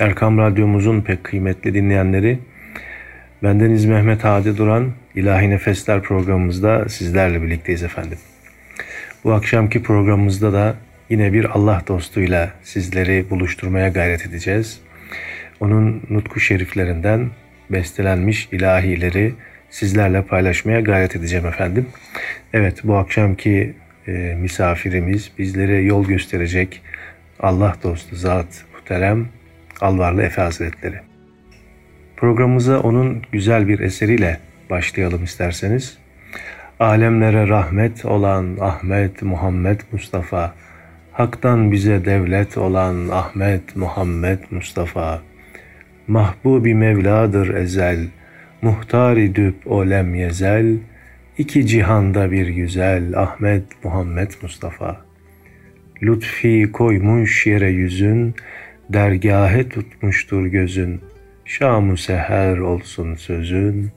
Erkam Radyomuzun pek kıymetli dinleyenleri, bendeniz Mehmet Hadi Duran, İlahi Nefesler programımızda sizlerle birlikteyiz efendim. Bu akşamki programımızda da yine bir Allah dostuyla sizleri buluşturmaya gayret edeceğiz. Onun nutku şeriflerinden bestelenmiş ilahileri sizlerle paylaşmaya gayret edeceğim efendim. Evet bu akşamki e, misafirimiz bizlere yol gösterecek Allah dostu zat muhterem Alvarlı Efe Hazretleri. Programımıza onun güzel bir eseriyle başlayalım isterseniz. Alemlere rahmet olan Ahmet Muhammed Mustafa, Hak'tan bize devlet olan Ahmet Muhammed Mustafa, Mahbubi Mevladır ezel, Muhtari düp olem yezel, iki cihanda bir güzel Ahmet Muhammed Mustafa. Lütfi koymuş yere yüzün, dergahe tutmuştur gözün, Şamu seher olsun sözün,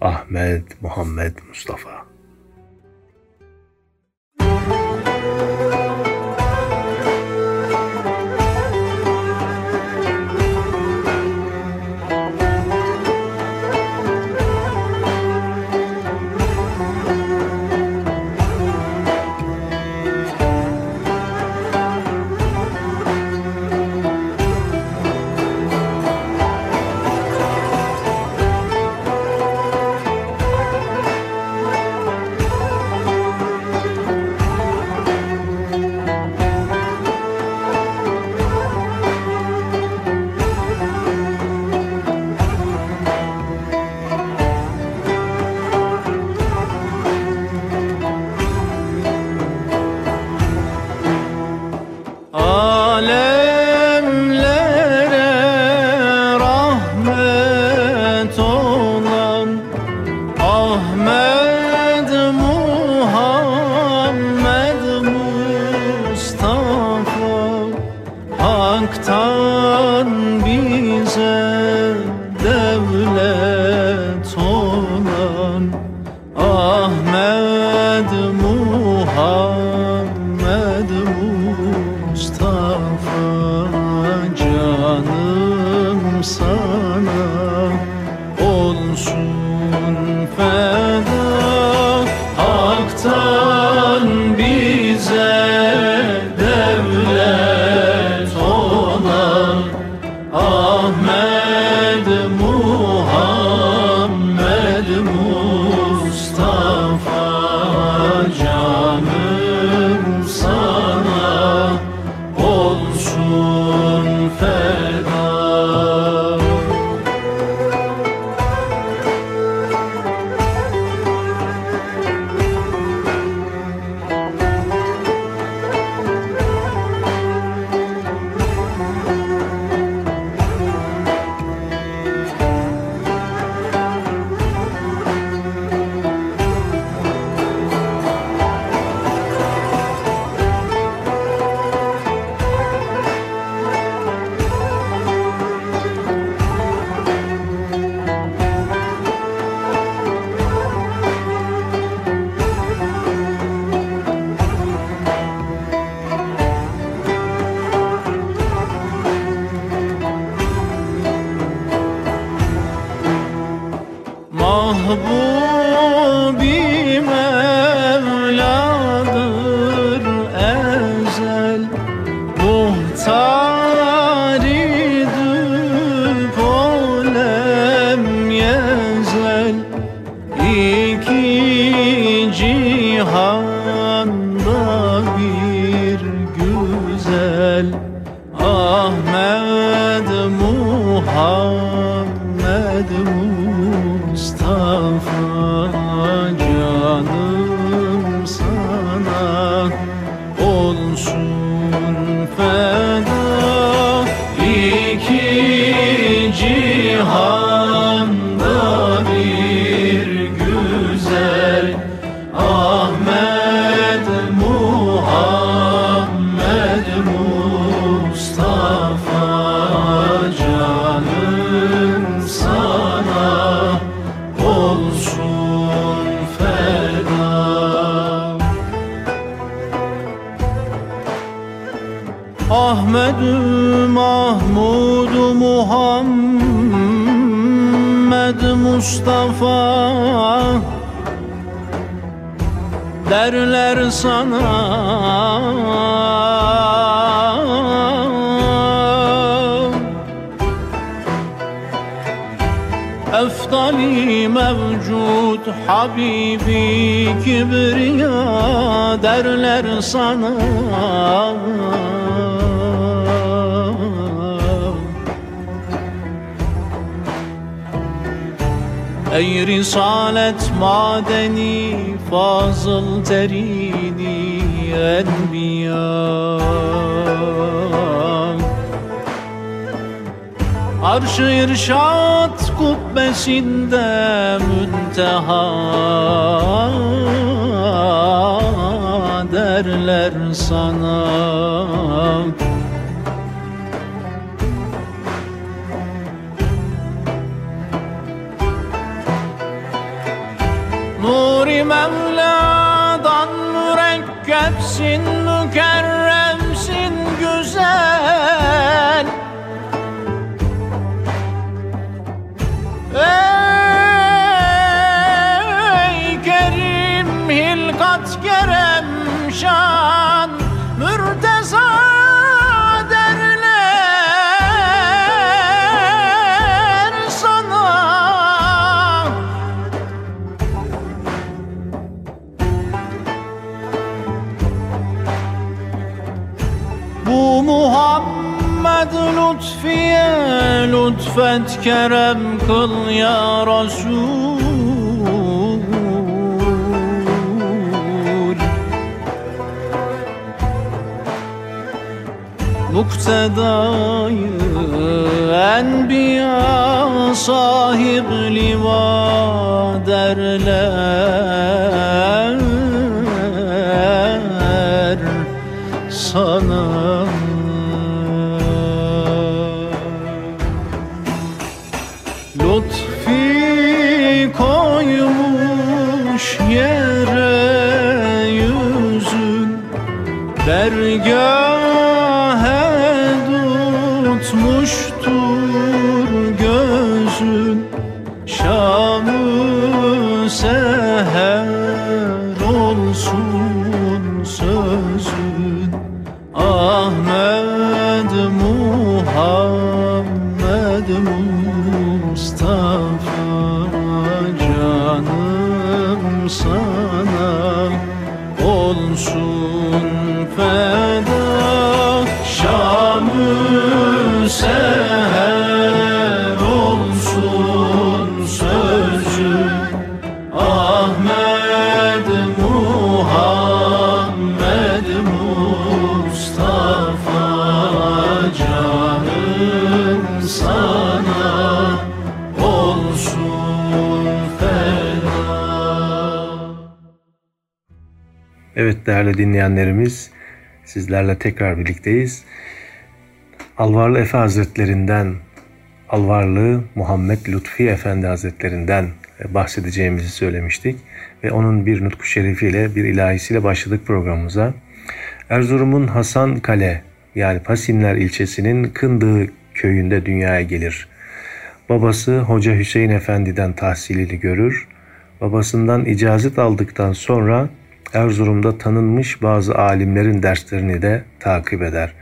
Ahmet Muhammed Mustafa. Ahmed'ü Mahmud'u derler sana. Eftali mevcut Habibi Kibriya derler sana. Ey Risalet madeni fazıl terini enbiya Arş-ı irşat kubbesinde münteha derler sana gaps in lütfet kerem kıl ya Resul Muktedayı enbiya sahib liva derler sana Dergahe değerli dinleyenlerimiz sizlerle tekrar birlikteyiz. Alvarlı Efe Hazretlerinden, Alvarlı Muhammed Lütfi Efendi Hazretlerinden bahsedeceğimizi söylemiştik. Ve onun bir nutku şerifiyle, bir ilahisiyle başladık programımıza. Erzurum'un Hasan Kale yani Pasinler ilçesinin Kındığı köyünde dünyaya gelir. Babası Hoca Hüseyin Efendi'den tahsilini görür. Babasından icazet aldıktan sonra Erzurum'da tanınmış bazı alimlerin derslerini de takip eder.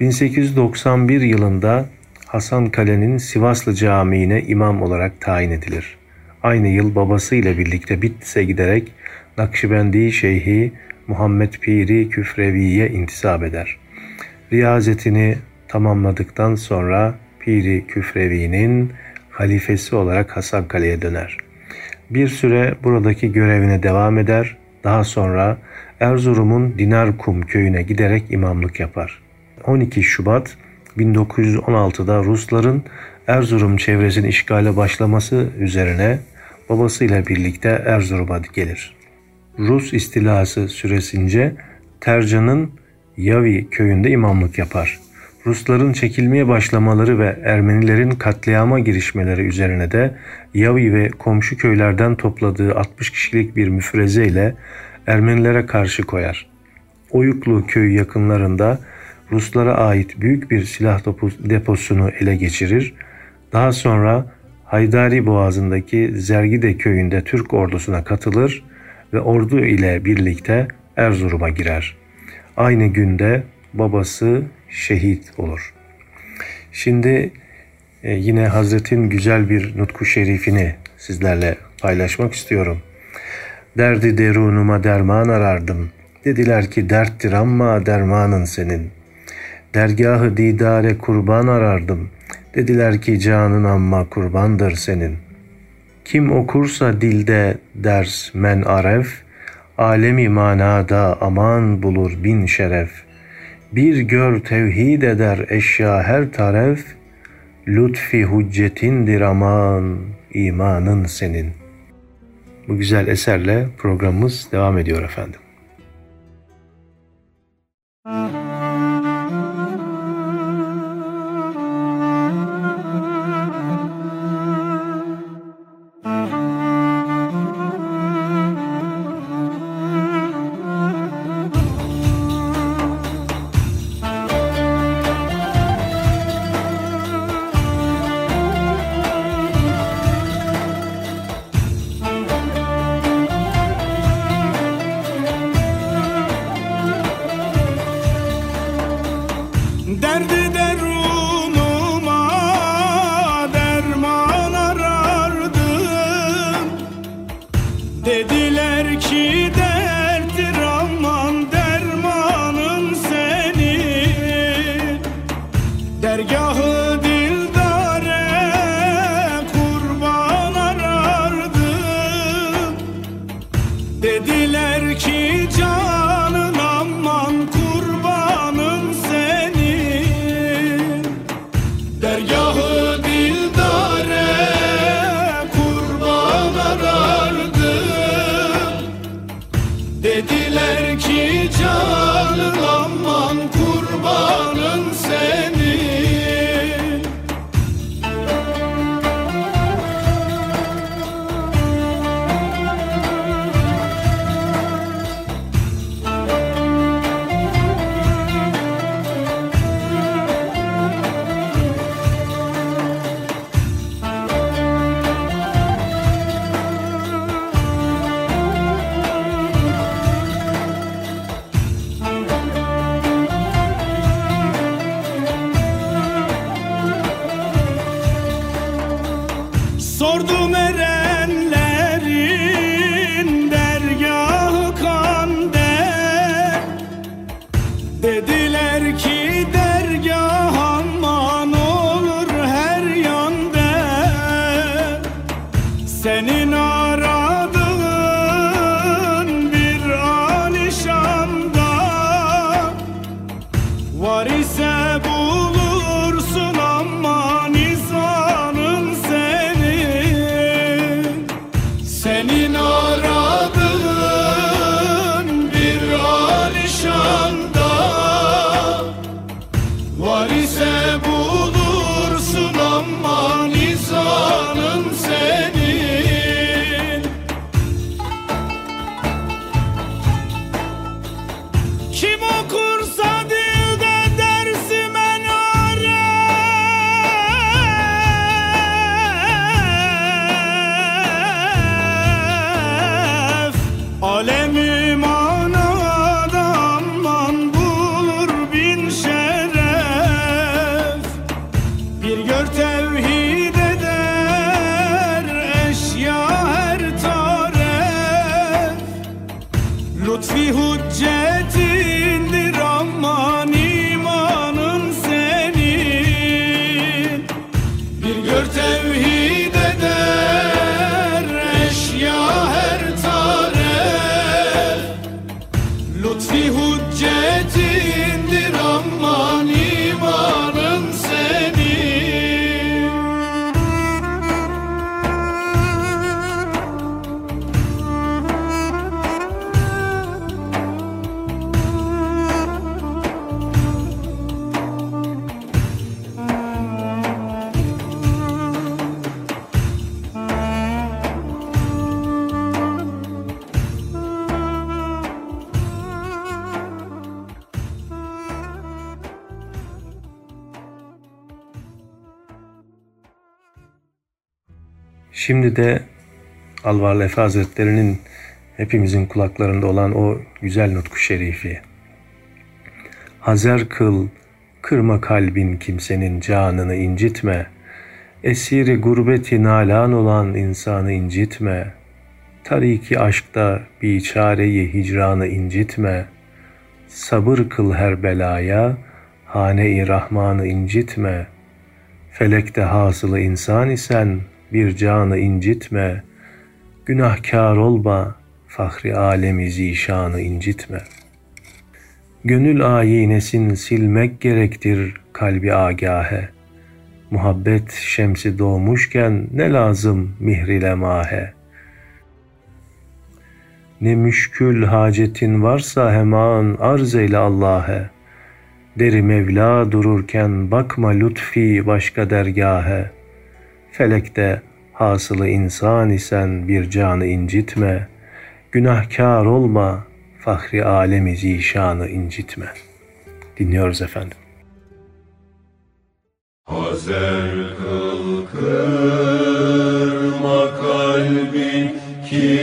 1891 yılında Hasan Kale'nin Sivaslı Camii'ne imam olarak tayin edilir. Aynı yıl babasıyla birlikte Bitlis'e giderek Nakşibendi Şeyhi Muhammed Piri Küfrevi'ye intisap eder. Riyazetini tamamladıktan sonra Piri Küfrevi'nin halifesi olarak Hasan Kale'ye döner. Bir süre buradaki görevine devam eder. Daha sonra Erzurum'un Dinarkum köyüne giderek imamlık yapar. 12 Şubat 1916'da Rusların Erzurum çevresini işgale başlaması üzerine babasıyla birlikte Erzurum'a gelir. Rus istilası süresince Tercan'ın Yavi köyünde imamlık yapar. Rusların çekilmeye başlamaları ve Ermenilerin katliama girişmeleri üzerine de Yavi ve komşu köylerden topladığı 60 kişilik bir müfreze ile Ermenilere karşı koyar. Oyuklu köyü yakınlarında Ruslara ait büyük bir silah depo- deposunu ele geçirir. Daha sonra Haydari Boğazı'ndaki Zergide köyünde Türk ordusuna katılır ve ordu ile birlikte Erzurum'a girer. Aynı günde babası şehit olur. Şimdi e, yine Hazret'in güzel bir nutku şerifini sizlerle paylaşmak istiyorum. Derdi derunuma derman arardım. Dediler ki derttir ama dermanın senin. Dergahı didare kurban arardım. Dediler ki canın amma kurbandır senin. Kim okursa dilde ders men aref, alemi manada aman bulur bin şeref. Bir gör tevhid eder eşya her taraf, lütfi hüccetindir aman imanın senin. Bu güzel eserle programımız devam ediyor efendim. Derdi Şimdi de Alvarlı Efe Hazretleri'nin hepimizin kulaklarında olan o güzel nutku şerifi. Hazer kıl, kırma kalbin kimsenin canını incitme. Esiri gurbeti nalan olan insanı incitme. Tariki aşkta bir çareyi hicranı incitme. Sabır kıl her belaya, hane-i rahmanı incitme. Felekte hasılı insan isen bir canı incitme. Günahkar olma, fahri alemi zişanı incitme. Gönül ayinesin silmek gerektir kalbi agahe. Muhabbet şemsi doğmuşken ne lazım mihrile mahe. Ne müşkül hacetin varsa hemen arz eyle Allah'e. Deri Mevla dururken bakma lütfi başka dergahe. Felekte hasılı insan isen bir canı incitme. Günahkar olma, fahri alemi zişanı incitme. Dinliyoruz efendim. Hazer kıl kırma kalbin kimsenin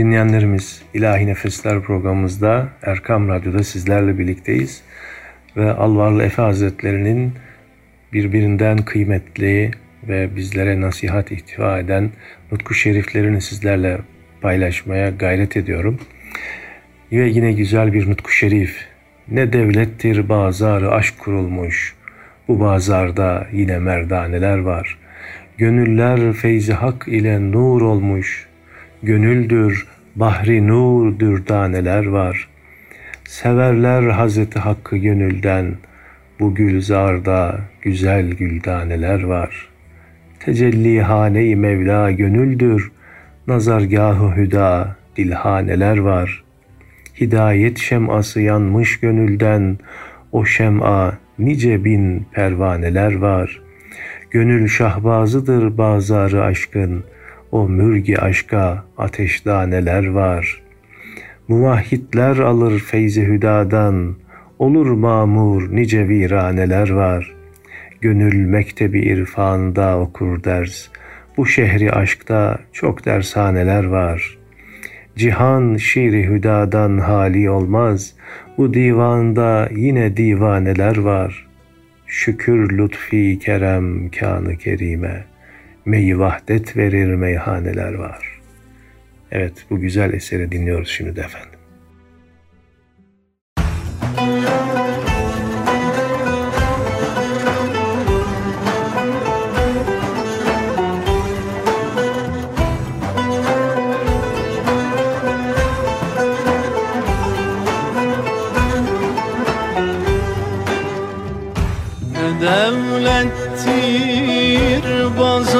dinleyenlerimiz İlahi Nefesler programımızda Erkam Radyo'da sizlerle birlikteyiz. Ve Alvarlı Efe Hazretleri'nin birbirinden kıymetli ve bizlere nasihat ihtiva eden nutku şeriflerini sizlerle paylaşmaya gayret ediyorum. Ve yine güzel bir nutku şerif. Ne devlettir bazarı aşk kurulmuş. Bu bazarda yine merdaneler var. Gönüller feyzi hak ile nur olmuş. Gönüldür, bahri nur dürdaneler var. Severler Hazreti Hakk'ı gönülden. Bu gülzarda güzel güldaneler var. Tecelli hane-i Mevla gönüldür. Nazargahı hüda dilhaneler var. Hidayet şeması yanmış gönülden. O şem'a nice bin pervaneler var. Gönül şahbazıdır bazarı aşkın. O mürgi aşka ateşdaneler var. Muvahhidler alır feyzi hüdadan. Olur mamur nice viraneler var. Gönül mektebi irfanda okur ders. Bu şehri aşkta çok dershaneler var. Cihan şiiri hüdadan hali olmaz. Bu divanda yine divaneler var. Şükür lütfi kerem kanı kerime. Mey vahdet verir meyhaneler var. Evet bu güzel eseri dinliyoruz şimdi de efendim. Devlettir bazarı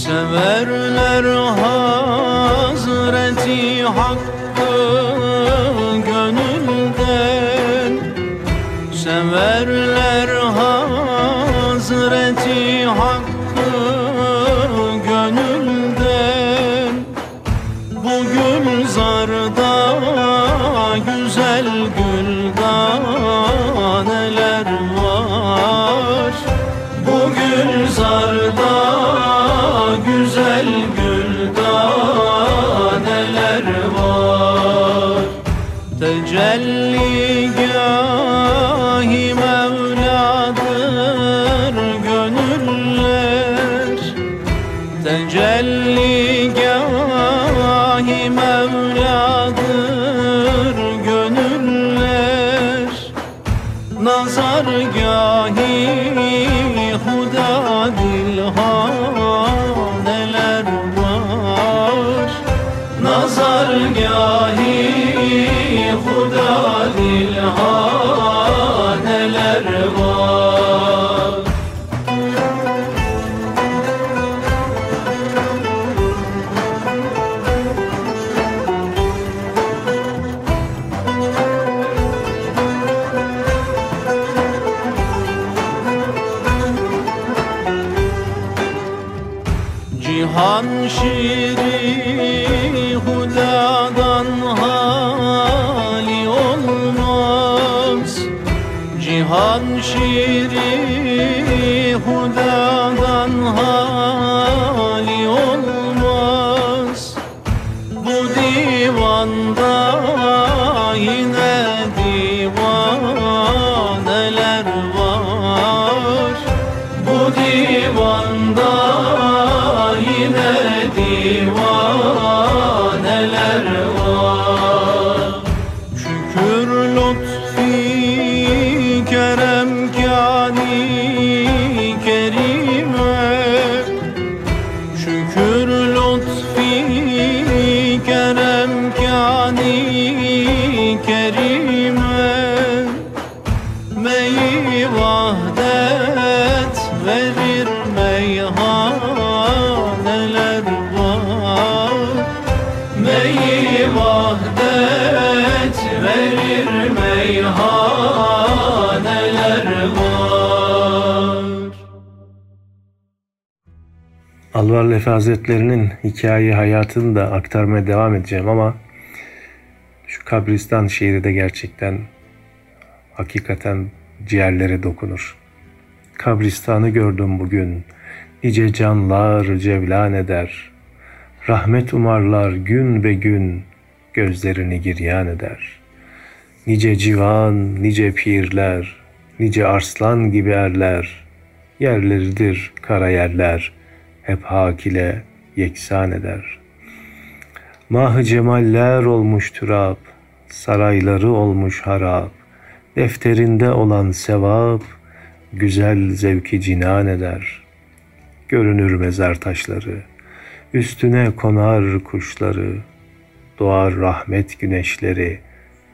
Severler Hazreti Hakk'ı Cihan şiiri hudadan hali olmaz. Cihan şiiri hudadan hali Alvar Lefi Hazretleri'nin hikaye hayatını da aktarmaya devam edeceğim ama şu kabristan şiiri de gerçekten hakikaten ciğerlere dokunur. Kabristanı gördüm bugün, nice canlar cevlan eder. Rahmet umarlar gün be gün, gözlerini giryan eder. Nice civan, nice pirler, nice arslan gibi erler, yerleridir kara yerler, hep hak ile yeksan eder. Mahı cemaller olmuş türap, sarayları olmuş harap, defterinde olan sevap, güzel zevki cinan eder. Görünür mezar taşları, üstüne konar kuşları, doğar rahmet güneşleri,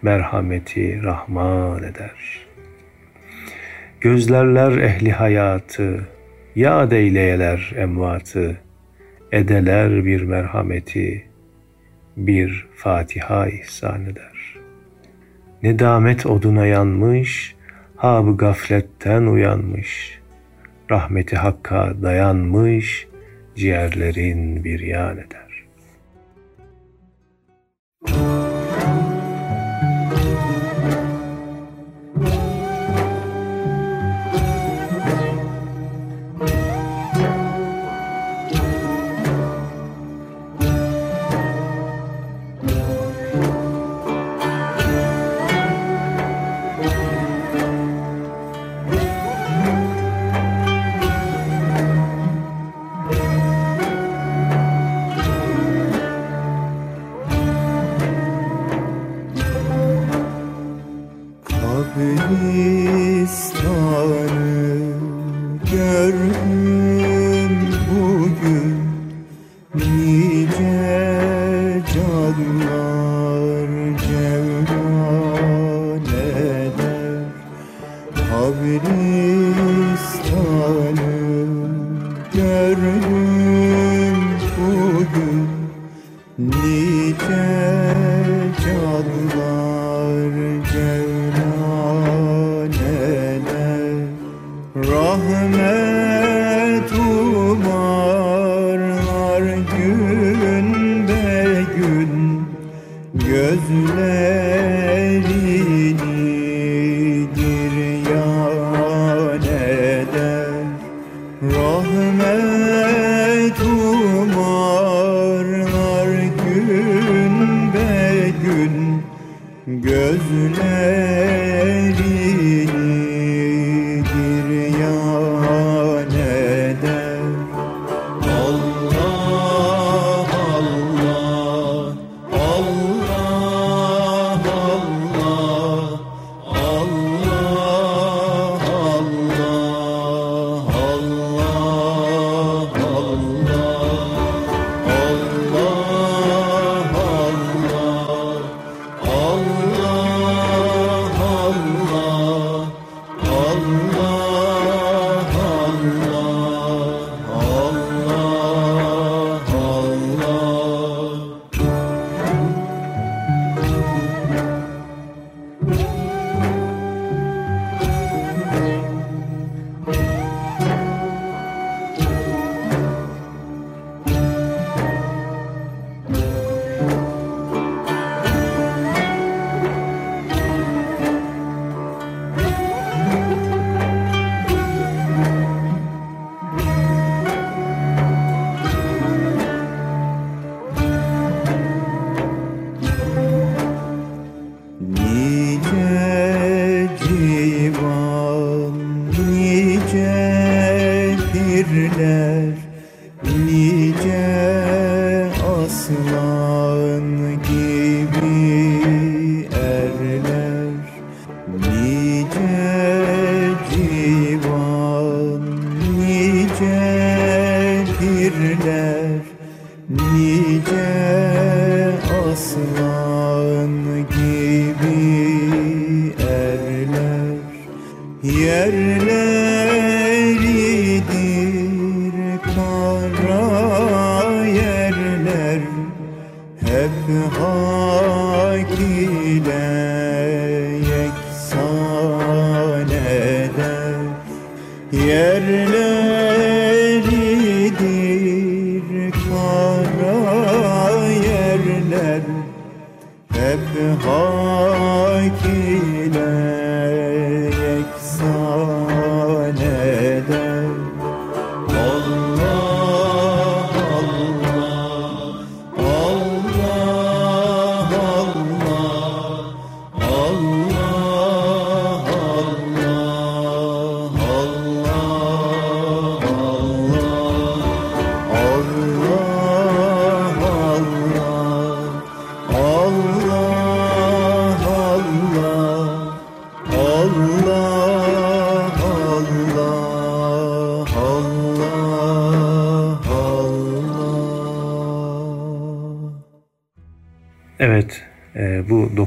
merhameti rahman eder. Gözlerler ehli hayatı, yad eyleyeler emvatı, edeler bir merhameti, bir Fatiha ihsan eder. Nedamet oduna yanmış, hab gafletten uyanmış, rahmeti hakka dayanmış, ciğerlerin bir yan eder. yerler yerleridir kara yerler hep hak ile yeksan eder yerleridir kara yerler hep hak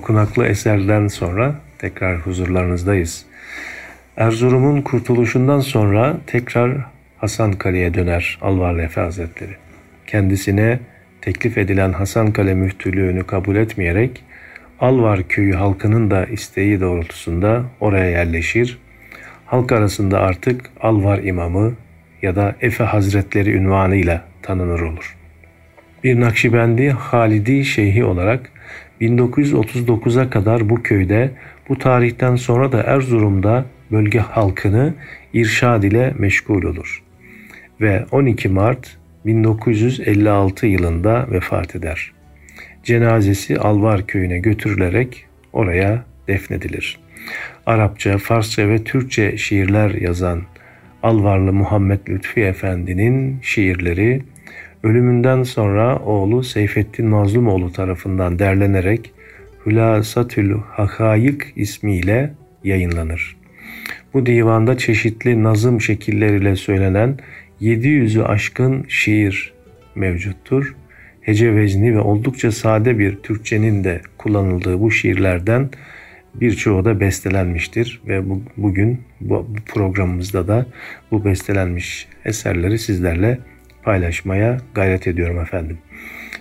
dokunaklı eserden sonra tekrar huzurlarınızdayız. Erzurum'un kurtuluşundan sonra tekrar Hasankale'ye döner Alvarlı Efe Hazretleri. Kendisine teklif edilen Hasankale müftülüğünü kabul etmeyerek Alvar köyü halkının da isteği doğrultusunda oraya yerleşir. Halk arasında artık Alvar imamı ya da Efe Hazretleri ünvanıyla tanınır olur. Bir Nakşibendi Halidi Şeyhi olarak 1939'a kadar bu köyde, bu tarihten sonra da Erzurum'da bölge halkını irşad ile meşgul olur. Ve 12 Mart 1956 yılında vefat eder. Cenazesi Alvar köyüne götürülerek oraya defnedilir. Arapça, Farsça ve Türkçe şiirler yazan Alvarlı Muhammed Lütfi Efendi'nin şiirleri ölümünden sonra oğlu Seyfettin Mazlumoğlu tarafından derlenerek Hülasatül Hakayık ismiyle yayınlanır. Bu divanda çeşitli nazım şekilleriyle söylenen 700'ü aşkın şiir mevcuttur. Hece vezni ve oldukça sade bir Türkçenin de kullanıldığı bu şiirlerden birçoğu da bestelenmiştir ve bu, bugün bu, bu programımızda da bu bestelenmiş eserleri sizlerle paylaşmaya gayret ediyorum efendim.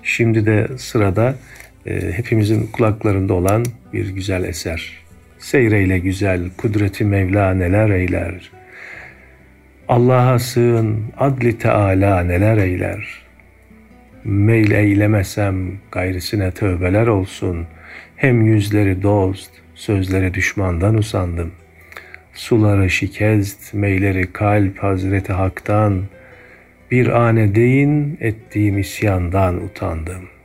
Şimdi de sırada e, hepimizin kulaklarında olan bir güzel eser. Seyreyle güzel, kudreti Mevla neler eyler. Allah'a sığın, adli Teala neler eyler. Meyl eylemesem gayrısine tövbeler olsun. Hem yüzleri dost, sözleri düşmandan usandım. Suları şikest, meyleri kalp Hazreti Hak'tan, bir ane deyin ettiğim isyandan utandım.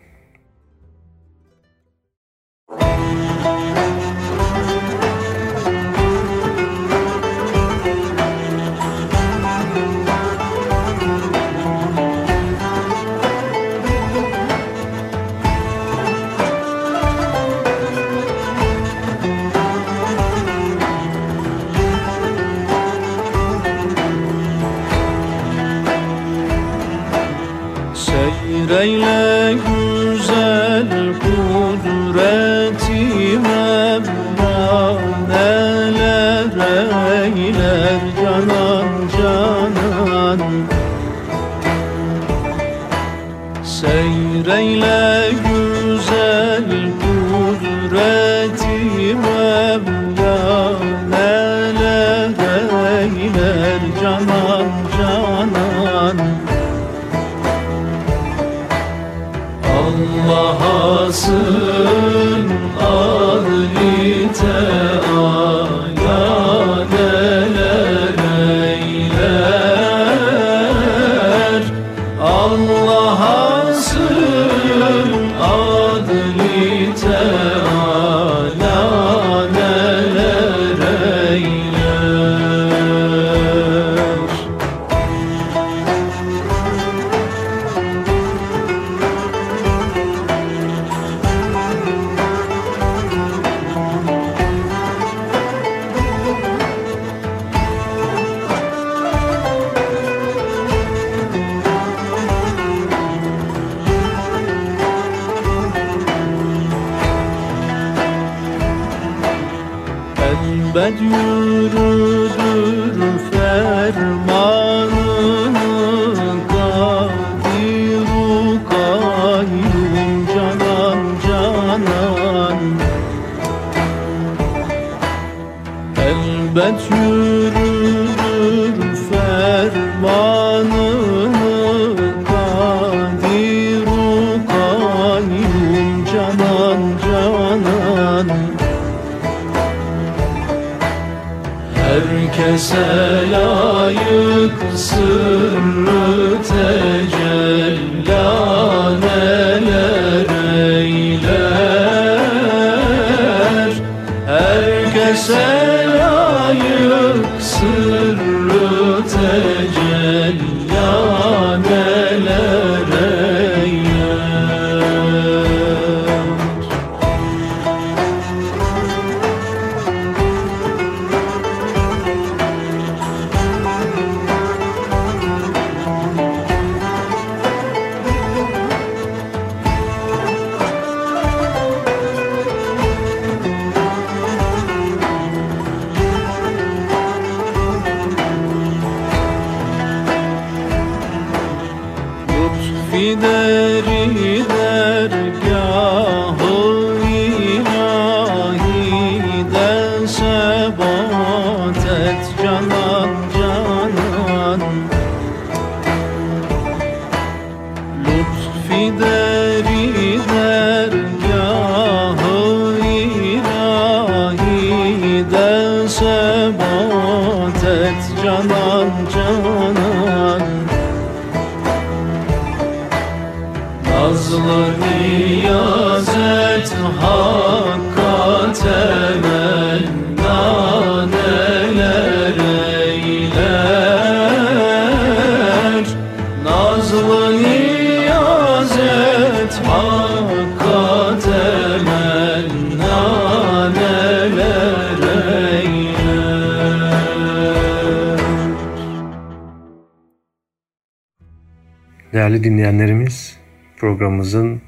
Dinleyenlerimiz, programımızın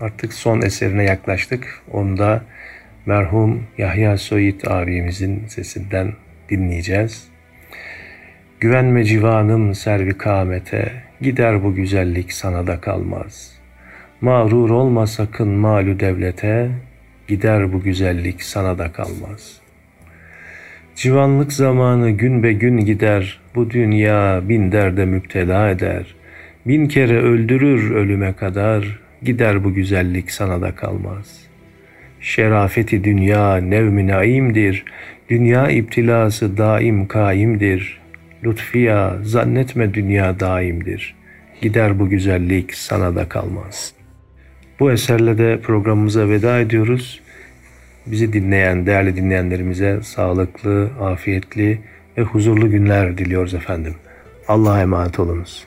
artık son eserine yaklaştık. Onu da merhum Yahya Soyit abimizin sesinden dinleyeceğiz. Güvenme civanım servi kamete, gider bu güzellik sana da kalmaz. Mağrur olma sakın malü devlete, gider bu güzellik sana da kalmaz.'' Civanlık zamanı gün be gün gider, bu dünya bin derde müptela eder. Bin kere öldürür ölüme kadar, gider bu güzellik sana da kalmaz. Şerafeti dünya nevmi naimdir, dünya iptilası daim kaimdir. Lütfiya zannetme dünya daimdir, gider bu güzellik sana da kalmaz. Bu eserle de programımıza veda ediyoruz bizi dinleyen değerli dinleyenlerimize sağlıklı, afiyetli ve huzurlu günler diliyoruz efendim. Allah'a emanet olunuz.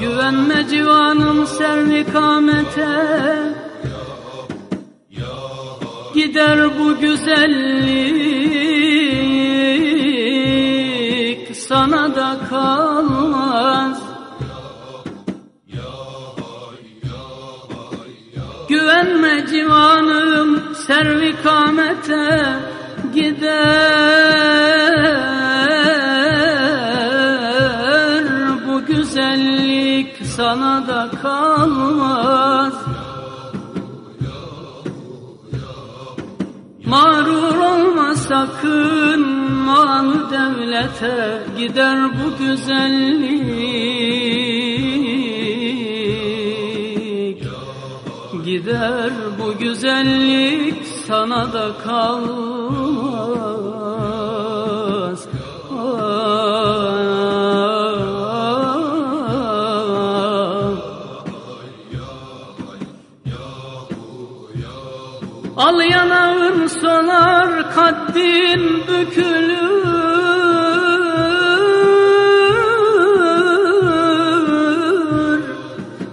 Güvenme civanım servi kamete. Gider bu güzellik sana da kalmaz. Güvenme civanım servi sana da kalmaz. Mağrur olma sakın malı devlete gider bu güzellik. Gider bu güzellik sana da kalmaz kaddin bükülür.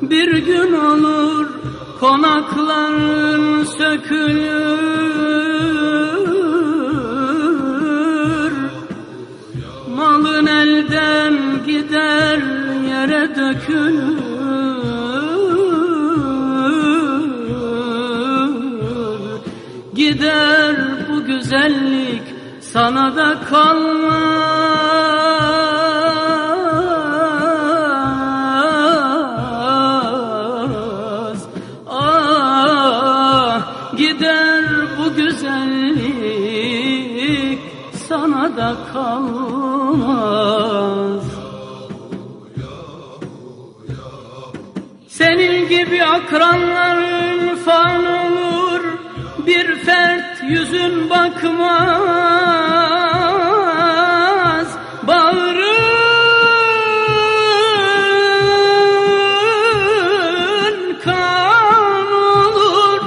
Bir gün olur konakların sökülür. Malın elden gider yere dökülür sana da kalmaz. Ah gider bu güzellik sana da kalmaz. Senin gibi akranların fan olur Bir fert yüzün bakmaz Bağrın kan olur.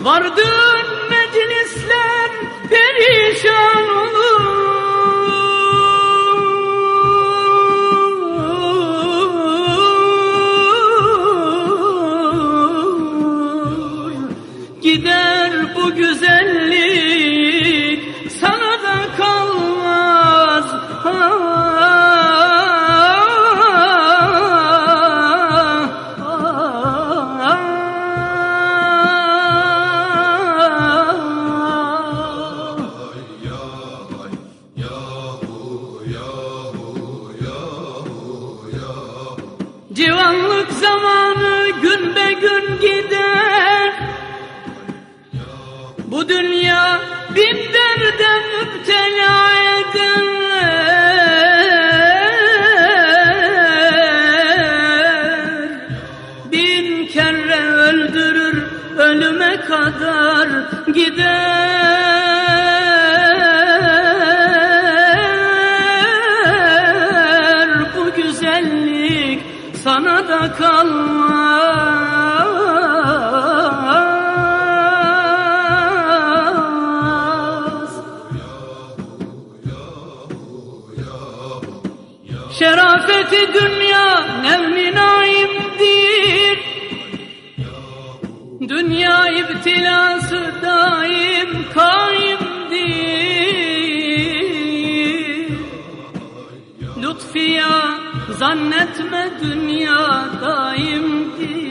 Vardın meclisler perişan kadar gider. Bu güzellik sana da kalmaz İbtilası daim kaimdir Lütfiya zannetme dünya daimdir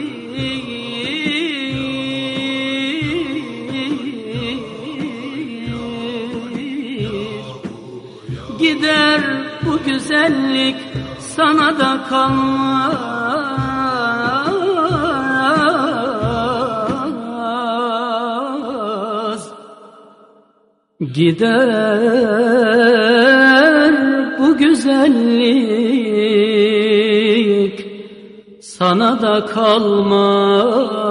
Gider bu güzellik sana da kalmaz Gider bu güzellik. Sana da kalmaz